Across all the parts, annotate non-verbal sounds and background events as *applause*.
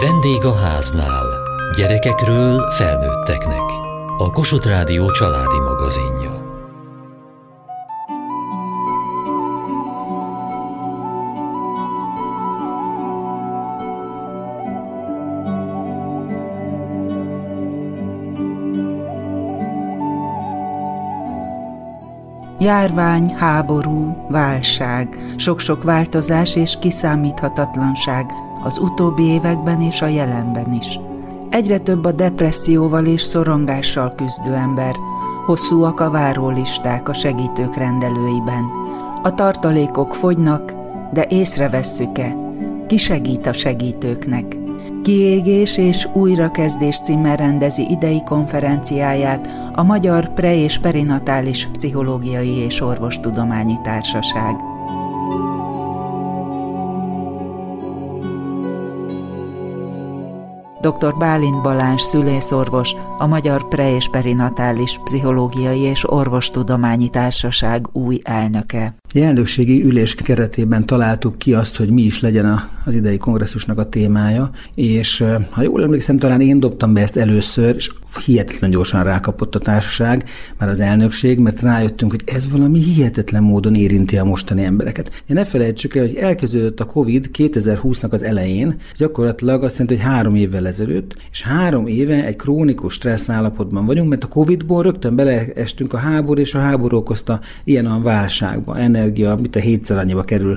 Vendég a háznál. Gyerekekről felnőtteknek. A Kossuth Rádió családi magazinja. Járvány, háború, válság, sok-sok változás és kiszámíthatatlanság az utóbbi években és a jelenben is. Egyre több a depresszióval és szorongással küzdő ember, hosszúak a várólisták a segítők rendelőiben. A tartalékok fogynak, de észrevesszük-e, ki segít a segítőknek? Kiégés és újrakezdés címmel rendezi idei konferenciáját a Magyar Pre- és Perinatális Pszichológiai és Orvostudományi Társaság. Dr. Bálint Balázs szülészorvos, a Magyar Pre- és Perinatális Pszichológiai és Orvostudományi Társaság új elnöke. Elnökségi ülés keretében találtuk ki azt, hogy mi is legyen az idei kongresszusnak a témája, és ha jól emlékszem, talán én dobtam be ezt először, és hihetetlen gyorsan rákapott a társaság, már az elnökség, mert rájöttünk, hogy ez valami hihetetlen módon érinti a mostani embereket. De ne felejtsük el, hogy elkezdődött a COVID 2020-nak az elején, gyakorlatilag azt jelenti, hogy három évvel ezelőtt, és három éve egy krónikus stressz állapotban vagyunk, mert a COVID-ból rögtön beleestünk a háború, és a háború okozta ilyen a válságba, energia, mit a hétszer annyiba kerül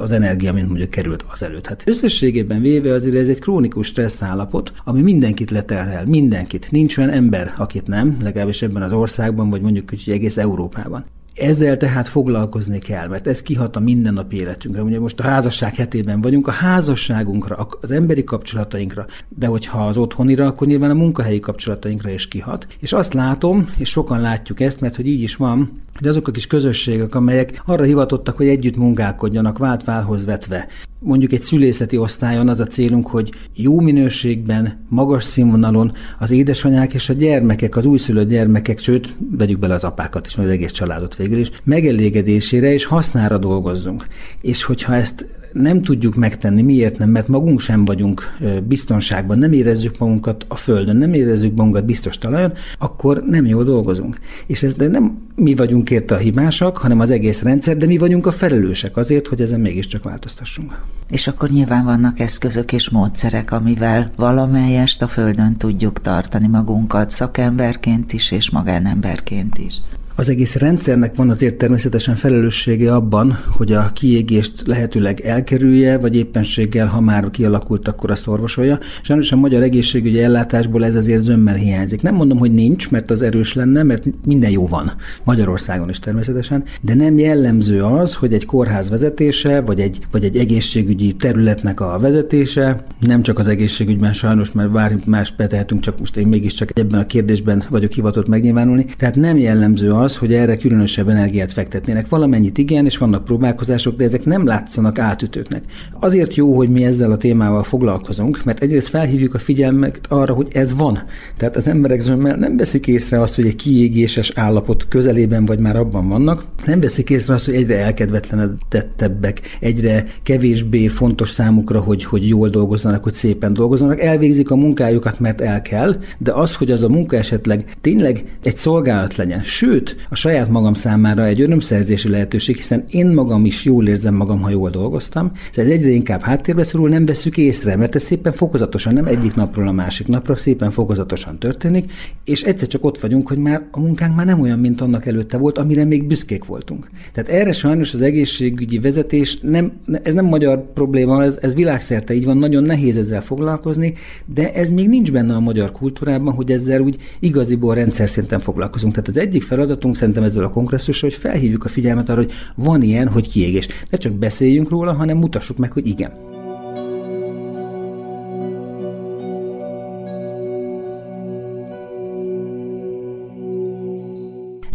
az energia, mint mondjuk került azelőtt. Hát összességében véve azért ez egy krónikus stressz állapot, ami mindenkit leterhel, mindenkit. Nincs olyan ember, akit nem, legalábbis ebben az országban, vagy mondjuk hogy egész Európában. Ezzel tehát foglalkozni kell, mert ez kihat a mindennapi életünkre. Ugye most a házasság hetében vagyunk, a házasságunkra, az emberi kapcsolatainkra, de hogyha az otthonira, akkor nyilván a munkahelyi kapcsolatainkra is kihat. És azt látom, és sokan látjuk ezt, mert hogy így is van, hogy azok a kis közösségek, amelyek arra hivatottak, hogy együtt munkálkodjanak, vált válhoz vetve, mondjuk egy szülészeti osztályon az a célunk, hogy jó minőségben, magas színvonalon az édesanyák és a gyermekek, az újszülött gyermekek, sőt, vegyük bele az apákat is, az egész családot végül is, megelégedésére és hasznára dolgozzunk. És hogyha ezt nem tudjuk megtenni. Miért nem? Mert magunk sem vagyunk biztonságban, nem érezzük magunkat a földön, nem érezzük magunkat biztos talajon, akkor nem jól dolgozunk. És ez de nem mi vagyunk érte a hibásak, hanem az egész rendszer, de mi vagyunk a felelősek azért, hogy ezen mégiscsak változtassunk. És akkor nyilván vannak eszközök és módszerek, amivel valamelyest a földön tudjuk tartani magunkat szakemberként is és magánemberként is. Az egész rendszernek van azért természetesen felelőssége abban, hogy a kiégést lehetőleg elkerülje, vagy éppenséggel, ha már kialakult, akkor azt orvosolja. Sajnos a magyar egészségügyi ellátásból ez azért zömmel hiányzik. Nem mondom, hogy nincs, mert az erős lenne, mert minden jó van. Magyarországon is természetesen, de nem jellemző az, hogy egy kórház vezetése, vagy egy, vagy egy egészségügyi területnek a vezetése, nem csak az egészségügyben sajnos, mert bármit más betehetünk, csak most én mégiscsak ebben a kérdésben vagyok hivatott megnyilvánulni. Tehát nem jellemző az, az, hogy erre különösebb energiát fektetnének. Valamennyit igen, és vannak próbálkozások, de ezek nem látszanak átütőknek. Azért jó, hogy mi ezzel a témával foglalkozunk, mert egyrészt felhívjuk a figyelmet arra, hogy ez van. Tehát az emberek zömmel nem veszik észre azt, hogy egy kiégéses állapot közelében vagy már abban vannak, nem veszik észre azt, hogy egyre elkedvetlenedettebbek, egyre kevésbé fontos számukra, hogy, hogy jól dolgozzanak, hogy szépen dolgozzanak. Elvégzik a munkájukat, mert el kell, de az, hogy az a munka esetleg tényleg egy szolgálat legyen, sőt, a saját magam számára egy örömszerzési lehetőség, hiszen én magam is jól érzem magam, ha jól dolgoztam. Ez egyre inkább háttérbe szorul, nem veszük észre, mert ez szépen fokozatosan, nem egyik napról a másik napra, szépen fokozatosan történik, és egyszer csak ott vagyunk, hogy már a munkánk már nem olyan, mint annak előtte volt, amire még büszkék voltunk. Tehát erre sajnos az egészségügyi vezetés nem, ez nem magyar probléma, ez, ez világszerte így van, nagyon nehéz ezzel foglalkozni, de ez még nincs benne a magyar kultúrában, hogy ezzel úgy igaziból rendszer szinten foglalkozunk. Tehát az egyik feladat feladatunk szerintem ezzel a kongresszussal, hogy felhívjuk a figyelmet arra, hogy van ilyen, hogy kiégés. Ne csak beszéljünk róla, hanem mutassuk meg, hogy igen.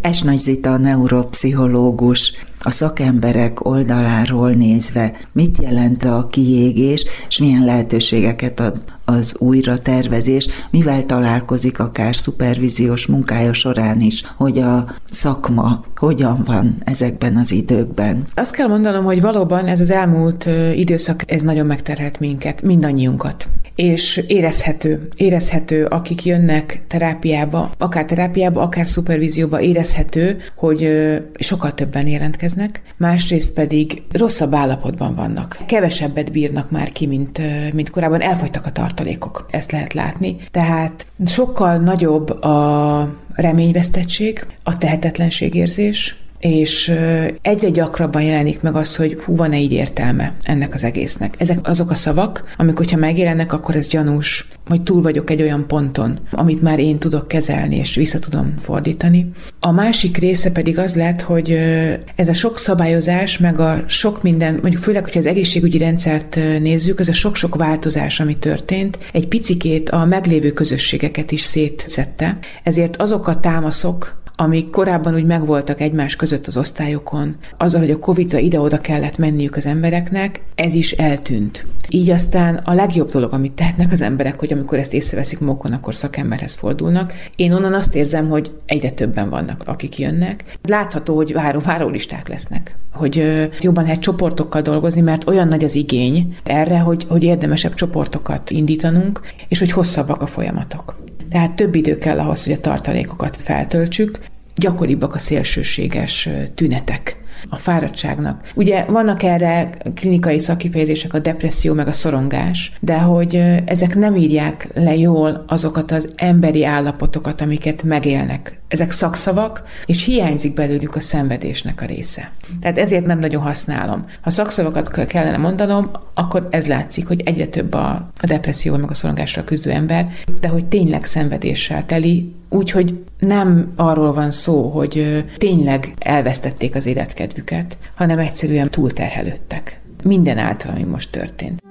Esnagy Zita, neuropszichológus, a szakemberek oldaláról nézve, mit jelent a kiégés, és milyen lehetőségeket ad az újra tervezés, mivel találkozik akár szupervíziós munkája során is, hogy a szakma hogyan van ezekben az időkben. Azt kell mondanom, hogy valóban ez az elmúlt időszak, ez nagyon megterhelt minket, mindannyiunkat. És érezhető, érezhető, akik jönnek terápiába, akár terápiába, akár szupervízióba, érezhető, hogy sokkal többen jelentkeznek, másrészt pedig rosszabb állapotban vannak. Kevesebbet bírnak már ki, mint, mint korábban, elfogytak a tartalékok, ezt lehet látni. Tehát sokkal nagyobb a reményvesztettség, a tehetetlenségérzés, és egyre gyakrabban jelenik meg az, hogy hú, van-e így értelme ennek az egésznek. Ezek azok a szavak, amik, hogyha megjelennek, akkor ez gyanús, hogy túl vagyok egy olyan ponton, amit már én tudok kezelni, és vissza tudom fordítani. A másik része pedig az lett, hogy ez a sok szabályozás, meg a sok minden, mondjuk főleg, hogyha az egészségügyi rendszert nézzük, az a sok-sok változás, ami történt, egy picikét a meglévő közösségeket is szétszette. Ezért azok a támaszok, amik korábban úgy megvoltak egymás között az osztályokon, azzal, hogy a Covid-ra ide-oda kellett menniük az embereknek, ez is eltűnt. Így aztán a legjobb dolog, amit tehetnek az emberek, hogy amikor ezt észreveszik magukon, akkor szakemberhez fordulnak. Én onnan azt érzem, hogy egyre többen vannak, akik jönnek. Látható, hogy váró, várólisták lesznek, hogy jobban lehet csoportokkal dolgozni, mert olyan nagy az igény erre, hogy, hogy érdemesebb csoportokat indítanunk, és hogy hosszabbak a folyamatok. Tehát több idő kell ahhoz, hogy a tartalékokat feltöltsük, gyakoribbak a szélsőséges tünetek a fáradtságnak. Ugye vannak erre klinikai szakifejezések, a depresszió, meg a szorongás, de hogy ezek nem írják le jól azokat az emberi állapotokat, amiket megélnek. Ezek szakszavak, és hiányzik belőlük a szenvedésnek a része. Tehát ezért nem nagyon használom. Ha szakszavakat kellene mondanom, akkor ez látszik, hogy egyre több a, a depresszió, meg a szorongásra küzdő ember, de hogy tényleg szenvedéssel teli, Úgyhogy nem arról van szó, hogy tényleg elvesztették az életkedvüket, hanem egyszerűen túlterhelődtek. Minden által, ami most történt.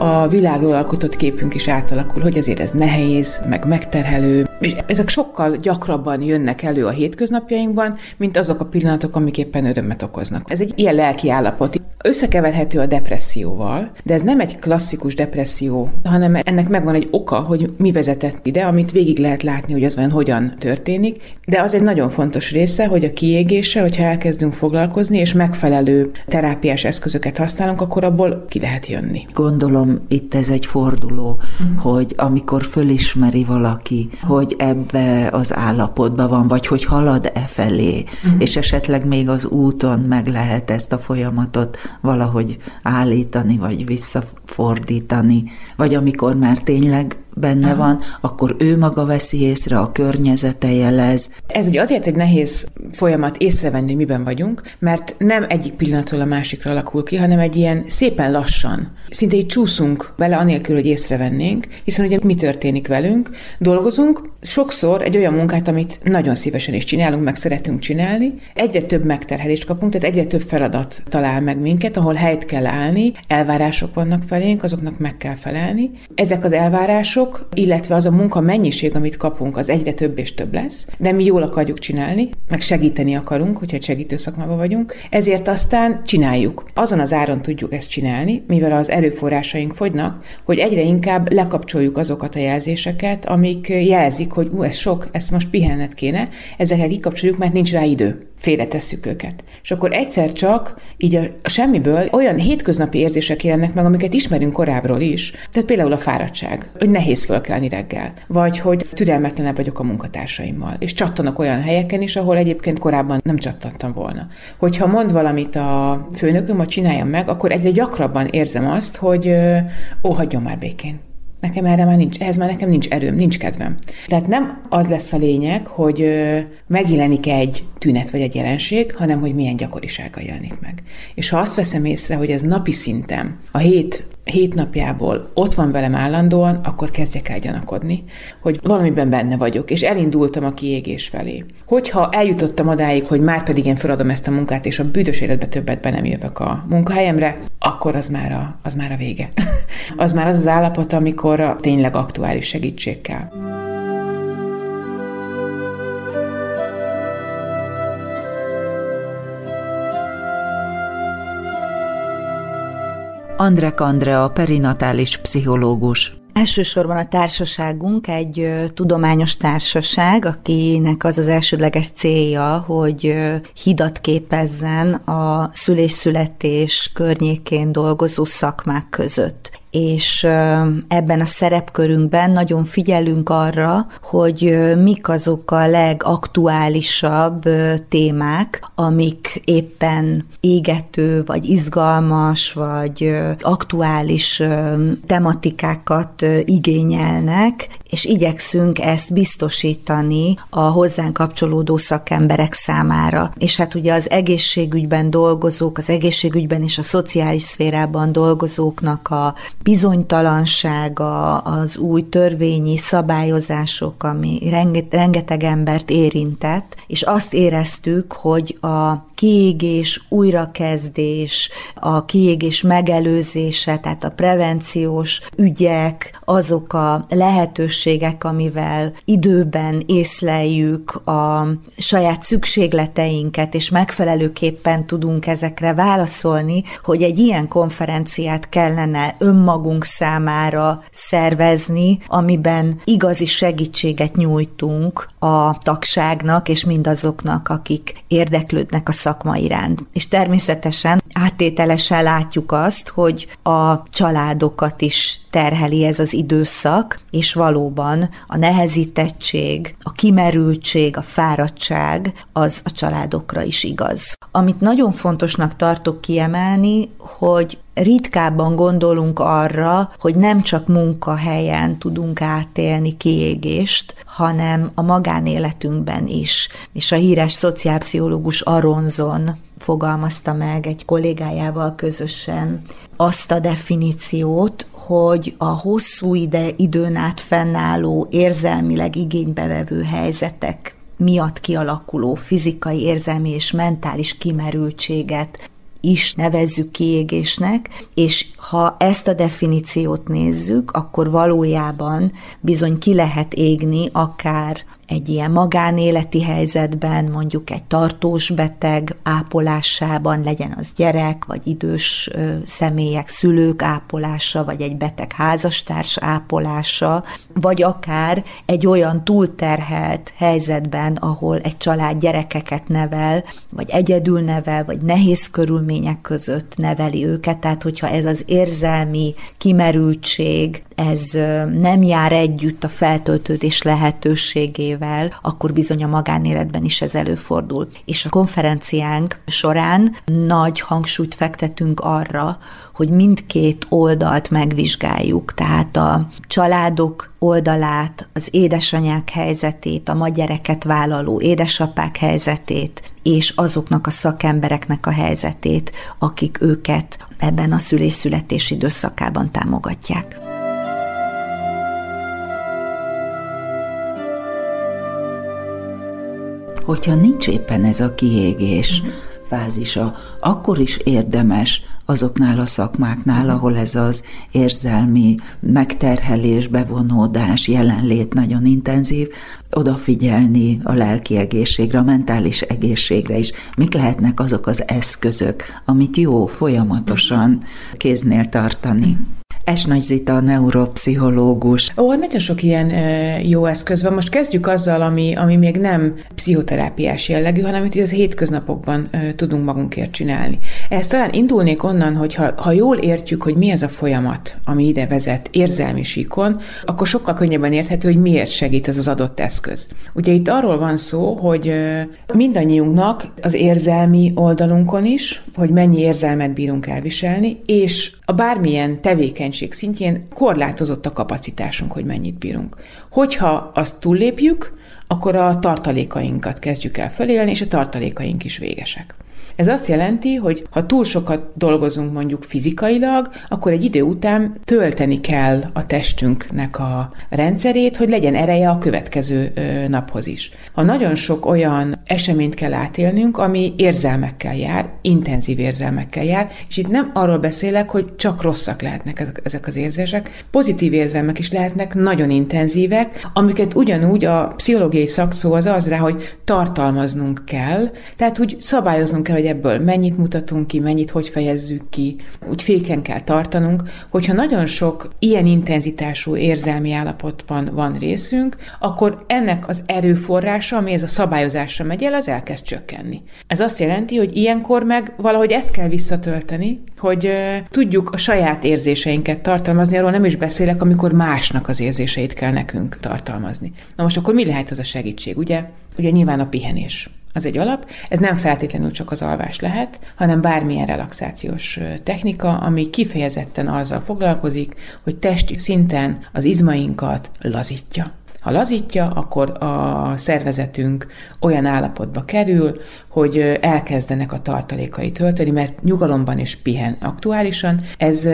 A világról alkotott képünk is átalakul, hogy azért ez nehéz, meg megterhelő, és ezek sokkal gyakrabban jönnek elő a hétköznapjainkban, mint azok a pillanatok, amik éppen örömet okoznak. Ez egy ilyen lelki állapot. Összekeverhető a depresszióval, de ez nem egy klasszikus depresszió, hanem ennek megvan egy oka, hogy mi vezetett ide, amit végig lehet látni, hogy az vajon hogyan történik. De az egy nagyon fontos része, hogy a kiégéssel, hogyha elkezdünk foglalkozni, és megfelelő terápiás eszközöket használunk, akkor abból ki lehet jönni. Gondolom itt ez egy forduló, mm. hogy amikor fölismeri valaki, hogy ebbe az állapotban van, vagy hogy halad e felé, mm. és esetleg még az úton meg lehet ezt a folyamatot valahogy állítani, vagy visszafordítani, vagy amikor már tényleg benne Aha. van, akkor ő maga veszi észre, a környezete jelez. Ez ugye azért egy nehéz folyamat észrevenni, hogy miben vagyunk, mert nem egyik pillanatról a másikra alakul ki, hanem egy ilyen szépen lassan. Szinte így csúszunk bele, anélkül, hogy észrevennénk, hiszen ugye mi történik velünk? Dolgozunk, sokszor egy olyan munkát, amit nagyon szívesen is csinálunk, meg szeretünk csinálni, egyre több megterhelést kapunk, tehát egyre több feladat talál meg minket, ahol helyt kell állni, elvárások vannak felénk, azoknak meg kell felelni. Ezek az elvárások források, illetve az a munka mennyiség, amit kapunk, az egyre több és több lesz, de mi jól akarjuk csinálni, meg segíteni akarunk, hogyha egy segítő szakmában vagyunk, ezért aztán csináljuk. Azon az áron tudjuk ezt csinálni, mivel az erőforrásaink fogynak, hogy egyre inkább lekapcsoljuk azokat a jelzéseket, amik jelzik, hogy ú, ez sok, ezt most pihennet kéne, ezeket kikapcsoljuk, mert nincs rá idő félretesszük őket. És akkor egyszer csak így a semmiből olyan hétköznapi érzések jelennek meg, amiket ismerünk korábbról is. Tehát például a fáradtság, hogy nehéz fölkelni reggel, vagy hogy türelmetlenebb vagyok a munkatársaimmal, és csattanak olyan helyeken is, ahol egyébként korábban nem csattantam volna. Hogyha mond valamit a főnököm, hogy csináljam meg, akkor egyre gyakrabban érzem azt, hogy ó, hagyjon már békén Nekem erre már nincs, ehhez már nekem nincs erőm, nincs kedvem. Tehát nem az lesz a lényeg, hogy megjelenik egy tünet vagy egy jelenség, hanem hogy milyen gyakorisága jelenik meg. És ha azt veszem észre, hogy ez napi szinten, a hét hét napjából ott van velem állandóan, akkor kezdjek el gyanakodni, hogy valamiben benne vagyok, és elindultam a kiégés felé. Hogyha eljutottam odáig, hogy már pedig én feladom ezt a munkát, és a büdös életbe többet be nem jövök a munkahelyemre, akkor az már a, az már a vége. *laughs* az már az az állapot, amikor a tényleg aktuális segítség kell. Andrek Andrea perinatális pszichológus. Elsősorban a társaságunk egy tudományos társaság, akinek az az elsődleges célja, hogy hidat képezzen a szülés-születés környékén dolgozó szakmák között és ebben a szerepkörünkben nagyon figyelünk arra, hogy mik azok a legaktuálisabb témák, amik éppen égető, vagy izgalmas, vagy aktuális tematikákat igényelnek, és igyekszünk ezt biztosítani a hozzánk kapcsolódó szakemberek számára. És hát ugye az egészségügyben dolgozók, az egészségügyben és a szociális szférában dolgozóknak a bizonytalansága, az új törvényi szabályozások, ami rengeteg embert érintett, és azt éreztük, hogy a kiégés, újrakezdés, a kiégés megelőzése, tehát a prevenciós ügyek, azok a lehetőségek, amivel időben észleljük a saját szükségleteinket, és megfelelőképpen tudunk ezekre válaszolni, hogy egy ilyen konferenciát kellene önmagában magunk számára szervezni, amiben igazi segítséget nyújtunk a tagságnak és mindazoknak, akik érdeklődnek a szakma iránt. És természetesen áttételesen látjuk azt, hogy a családokat is terheli ez az időszak, és valóban a nehezítettség, a kimerültség, a fáradtság az a családokra is igaz. Amit nagyon fontosnak tartok kiemelni, hogy ritkábban gondolunk arra, hogy nem csak munkahelyen tudunk átélni kiégést, hanem a magánéletünkben is. És a híres szociálpszichológus Aronzon fogalmazta meg egy kollégájával közösen azt a definíciót, hogy a hosszú ide, időn át fennálló, érzelmileg igénybevevő helyzetek miatt kialakuló fizikai, érzelmi és mentális kimerültséget is nevezzük kiégésnek, és ha ezt a definíciót nézzük, akkor valójában bizony ki lehet égni akár egy ilyen magánéleti helyzetben, mondjuk egy tartós beteg ápolásában, legyen az gyerek, vagy idős személyek, szülők ápolása, vagy egy beteg házastárs ápolása, vagy akár egy olyan túlterhelt helyzetben, ahol egy család gyerekeket nevel, vagy egyedül nevel, vagy nehéz körülmények között neveli őket, tehát hogyha ez az érzelmi kimerültség, ez nem jár együtt a feltöltődés lehetőségével, akkor bizony a magánéletben is ez előfordul. És a konferenciánk során nagy hangsúlyt fektetünk arra, hogy mindkét oldalt megvizsgáljuk, tehát a családok oldalát, az édesanyák helyzetét, a magyereket vállaló édesapák helyzetét, és azoknak a szakembereknek a helyzetét, akik őket ebben a szülés-születés időszakában támogatják. Hogyha nincs éppen ez a kiégés fázisa, akkor is érdemes azoknál a szakmáknál, ahol ez az érzelmi megterhelés, bevonódás, jelenlét nagyon intenzív, odafigyelni a lelki egészségre, a mentális egészségre is. Mik lehetnek azok az eszközök, amit jó folyamatosan kéznél tartani? Esnagy Zita, neuropszichológus. Ó, nagyon sok ilyen jó eszköz van. Most kezdjük azzal, ami, ami még nem pszichoterápiás jellegű, hanem amit az hétköznapokban tudunk magunkért csinálni. Ezt talán indulnék onnan, hogy ha, ha jól értjük, hogy mi ez a folyamat, ami ide vezet érzelmi síkon, akkor sokkal könnyebben érthető, hogy miért segít ez az adott eszköz. Ugye itt arról van szó, hogy mindannyiunknak az érzelmi oldalunkon is, hogy mennyi érzelmet bírunk elviselni, és a bármilyen tevékenység szintjén korlátozott a kapacitásunk, hogy mennyit bírunk. Hogyha azt túllépjük, akkor a tartalékainkat kezdjük el fölélni, és a tartalékaink is végesek. Ez azt jelenti, hogy ha túl sokat dolgozunk mondjuk fizikailag, akkor egy idő után tölteni kell a testünknek a rendszerét, hogy legyen ereje a következő naphoz is. Ha nagyon sok olyan eseményt kell átélnünk, ami érzelmekkel jár, intenzív érzelmekkel jár, és itt nem arról beszélek, hogy csak rosszak lehetnek ezek, az érzések, pozitív érzelmek is lehetnek, nagyon intenzívek, amiket ugyanúgy a pszichológiai szakszó az az rá, hogy tartalmaznunk kell, tehát úgy szabályoznunk kell, hogy ebből mennyit mutatunk ki, mennyit hogy fejezzük ki. Úgy féken kell tartanunk, hogyha nagyon sok ilyen intenzitású érzelmi állapotban van részünk, akkor ennek az erőforrása, ami ez a szabályozásra megy el, az elkezd csökkenni. Ez azt jelenti, hogy ilyenkor meg valahogy ezt kell visszatölteni, hogy uh, tudjuk a saját érzéseinket tartalmazni, arról nem is beszélek, amikor másnak az érzéseit kell nekünk tartalmazni. Na most akkor mi lehet az a segítség, ugye? Ugye nyilván a pihenés. Az egy alap, ez nem feltétlenül csak az alvás lehet, hanem bármilyen relaxációs technika, ami kifejezetten azzal foglalkozik, hogy testi szinten az izmainkat lazítja. Ha lazítja, akkor a szervezetünk olyan állapotba kerül, hogy elkezdenek a tartalékai tölteni, mert nyugalomban is pihen aktuálisan. Ez,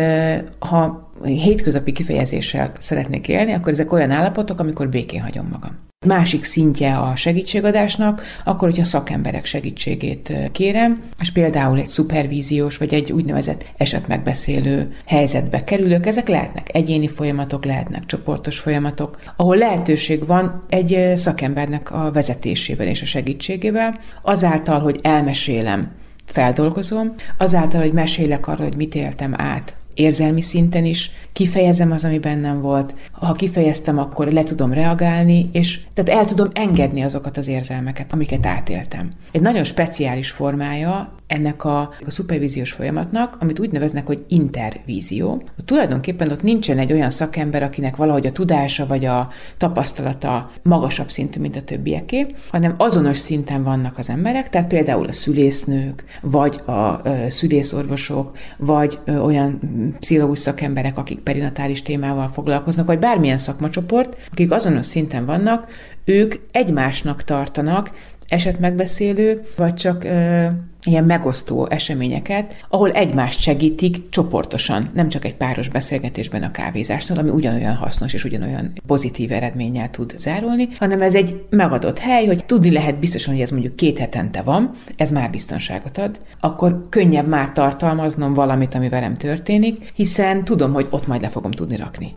ha hétköznapi kifejezéssel szeretnék élni, akkor ezek olyan állapotok, amikor békén hagyom magam másik szintje a segítségadásnak, akkor, hogyha szakemberek segítségét kérem, és például egy szupervíziós, vagy egy úgynevezett esetmegbeszélő helyzetbe kerülök, ezek lehetnek egyéni folyamatok, lehetnek csoportos folyamatok, ahol lehetőség van egy szakembernek a vezetésével és a segítségével, azáltal, hogy elmesélem, feldolgozom, azáltal, hogy mesélek arról, hogy mit éltem át érzelmi szinten is kifejezem az, ami bennem volt. Ha kifejeztem, akkor le tudom reagálni, és tehát el tudom engedni azokat az érzelmeket, amiket átéltem. Egy nagyon speciális formája ennek a, a szupervíziós folyamatnak, amit úgy neveznek, hogy intervízió. Tulajdonképpen ott nincsen egy olyan szakember, akinek valahogy a tudása vagy a tapasztalata magasabb szintű, mint a többieké, hanem azonos szinten vannak az emberek, tehát például a szülésznők, vagy a szülészorvosok, vagy olyan pszichológus szakemberek, akik perinatális témával foglalkoznak, vagy bármilyen szakmacsoport, akik azonos szinten vannak, ők egymásnak tartanak esetmegbeszélő, vagy csak ilyen megosztó eseményeket, ahol egymást segítik csoportosan, nem csak egy páros beszélgetésben a kávézásnál, ami ugyanolyan hasznos és ugyanolyan pozitív eredménnyel tud zárulni, hanem ez egy megadott hely, hogy tudni lehet biztosan, hogy ez mondjuk két hetente van, ez már biztonságot ad, akkor könnyebb már tartalmaznom valamit, ami velem történik, hiszen tudom, hogy ott majd le fogom tudni rakni.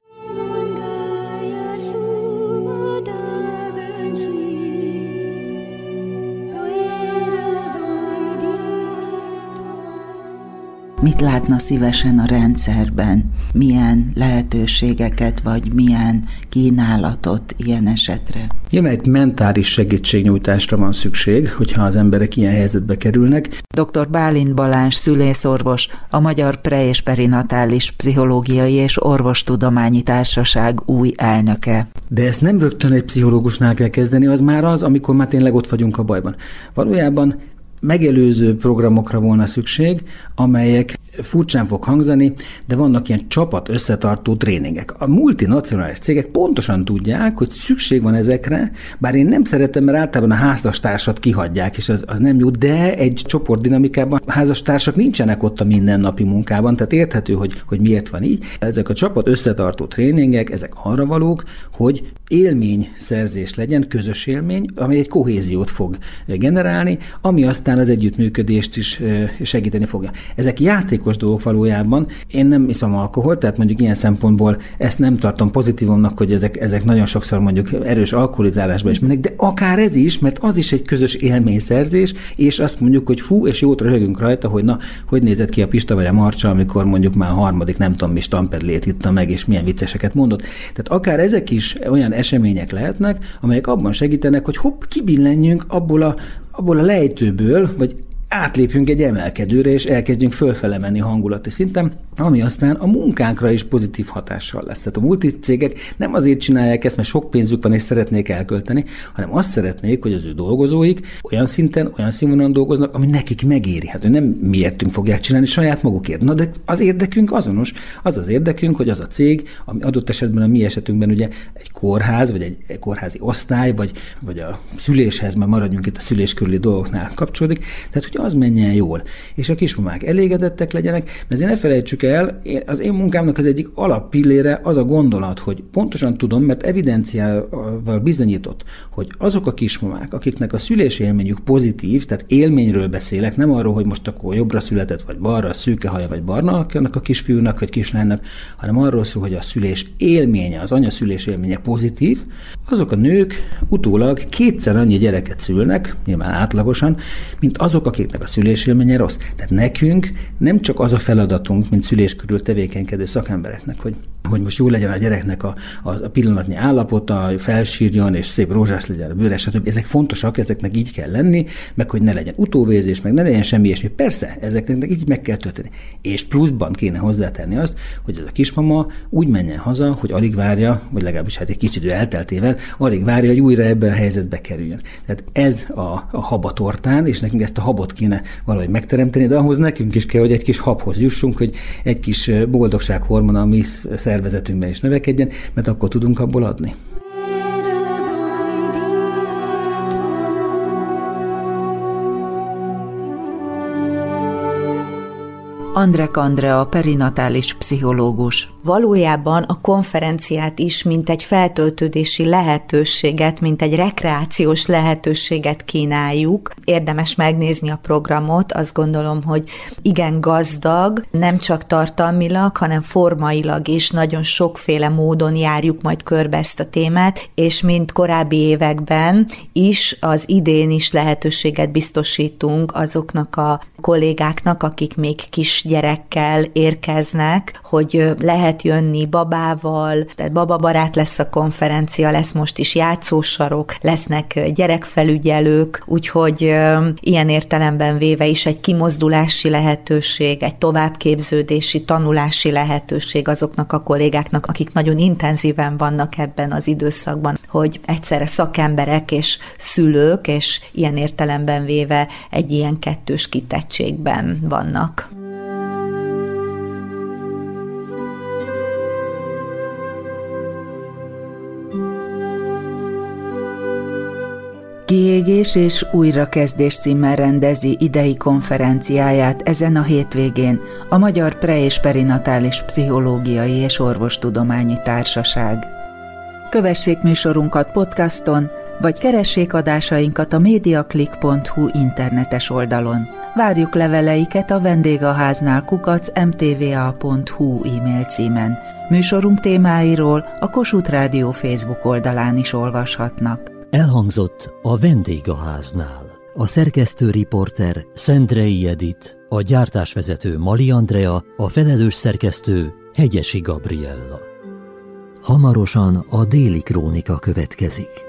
Mit látna szívesen a rendszerben? Milyen lehetőségeket, vagy milyen kínálatot ilyen esetre? Nyilván egy mentális segítségnyújtásra van szükség, hogyha az emberek ilyen helyzetbe kerülnek. Dr. Bálint Balázs szülészorvos, a Magyar Pre- és Perinatális Pszichológiai és Orvostudományi Társaság új elnöke. De ezt nem rögtön egy pszichológusnál kell kezdeni, az már az, amikor már tényleg ott vagyunk a bajban. Valójában megelőző programokra volna szükség, amelyek furcsán fog hangzani, de vannak ilyen csapat összetartó tréningek. A multinacionális cégek pontosan tudják, hogy szükség van ezekre, bár én nem szeretem, mert általában a házastársat kihagyják, és az, az nem jó, de egy csoport dinamikában a házastársak nincsenek ott a mindennapi munkában, tehát érthető, hogy, hogy miért van így. Ezek a csapat összetartó tréningek, ezek arra valók, hogy élményszerzés legyen, közös élmény, ami egy kohéziót fog generálni, ami aztán az együttműködést is segíteni fogja. Ezek játékos dolgok valójában. Én nem iszom alkoholt, tehát mondjuk ilyen szempontból ezt nem tartom pozitívumnak, hogy ezek, ezek nagyon sokszor mondjuk erős alkoholizálásba is mennek, de akár ez is, mert az is egy közös élményszerzés, és azt mondjuk, hogy fú, és jót röhögünk rajta, hogy na, hogy nézett ki a Pista vagy a Marcsa, amikor mondjuk már a harmadik, nem tudom mi stampedlét itta meg, és milyen vicceseket mondott. Tehát akár ezek is olyan események lehetnek, amelyek abban segítenek, hogy hopp, kibillenjünk abból a, abból a lejtőből, vagy átlépjünk egy emelkedőre, és elkezdjünk fölfele menni hangulati szinten, ami aztán a munkánkra is pozitív hatással lesz. Tehát a multicégek nem azért csinálják ezt, mert sok pénzük van és szeretnék elkölteni, hanem azt szeretnék, hogy az ő dolgozóik olyan szinten, olyan színvonalon dolgoznak, ami nekik megéri. Hát ő nem miértünk fogják csinálni, saját magukért. Na de az érdekünk azonos. Az az érdekünk, hogy az a cég, ami adott esetben a mi esetünkben ugye egy kórház, vagy egy kórházi osztály, vagy, vagy a szüléshez, mert maradjunk itt a szülés körüli dolgoknál kapcsolódik. Tehát, hogy az menjen jól. És a kismamák elégedettek legyenek, mert ne felejtsük el, az én munkámnak az egyik alappillére az a gondolat, hogy pontosan tudom, mert evidenciával bizonyított, hogy azok a kismamák, akiknek a szülés élményük pozitív, tehát élményről beszélek, nem arról, hogy most akkor jobbra született, vagy balra, szűke haja, vagy barna annak a kisfiúnak, vagy kislánynak, hanem arról szól, hogy a szülés élménye, az anya szülés élménye pozitív, azok a nők utólag kétszer annyi gyereket szülnek, nyilván átlagosan, mint azok, akik akiknek a szülésélménye rossz. Tehát nekünk nem csak az a feladatunk, mint szülés körül tevékenykedő szakembereknek, hogy, hogy most jó legyen a gyereknek a, a, pillanatnyi állapota, felsírjon, és szép rózsás legyen a bőre, stb. Ezek fontosak, ezeknek így kell lenni, meg hogy ne legyen utóvézés, meg ne legyen semmi ilyesmi. Persze, ezeknek így meg kell történni. És pluszban kéne hozzátenni azt, hogy ez a kismama úgy menjen haza, hogy alig várja, vagy legalábbis hát egy kicsit elteltével, alig várja, hogy újra ebben a helyzetbe kerüljön. Tehát ez a, a habatortán, és nekünk ezt a habot kéne valahogy megteremteni, de ahhoz nekünk is kell, hogy egy kis habhoz jussunk, hogy egy kis boldogsághormon a mi szervezetünkben is növekedjen, mert akkor tudunk abból adni. Andrek Andrea, perinatális pszichológus. Valójában a konferenciát is, mint egy feltöltődési lehetőséget, mint egy rekreációs lehetőséget kínáljuk. Érdemes megnézni a programot, azt gondolom, hogy igen gazdag, nem csak tartalmilag, hanem formailag is nagyon sokféle módon járjuk majd körbe ezt a témát, és mint korábbi években is az idén is lehetőséget biztosítunk azoknak a kollégáknak, akik még kis gyerekkel érkeznek, hogy lehet jönni babával, tehát bababarát lesz a konferencia, lesz most is játszósarok, lesznek gyerekfelügyelők, úgyhogy ilyen értelemben véve is egy kimozdulási lehetőség, egy továbbképződési, tanulási lehetőség azoknak a kollégáknak, akik nagyon intenzíven vannak ebben az időszakban, hogy egyszerre szakemberek és szülők, és ilyen értelemben véve egy ilyen kettős kitettségben vannak. Kiégés és újrakezdés címmel rendezi idei konferenciáját ezen a hétvégén a Magyar Pre- és Perinatális Pszichológiai és Orvostudományi Társaság. Kövessék műsorunkat podcaston, vagy keressék adásainkat a mediaclick.hu internetes oldalon. Várjuk leveleiket a vendégháznál kukac mtva.hu e-mail címen. Műsorunk témáiról a Kossuth Rádió Facebook oldalán is olvashatnak. Elhangzott a vendégháznál. A szerkesztő riporter Szendrei Edit, a gyártásvezető Mali Andrea, a felelős szerkesztő Hegyesi Gabriella. Hamarosan a déli krónika következik.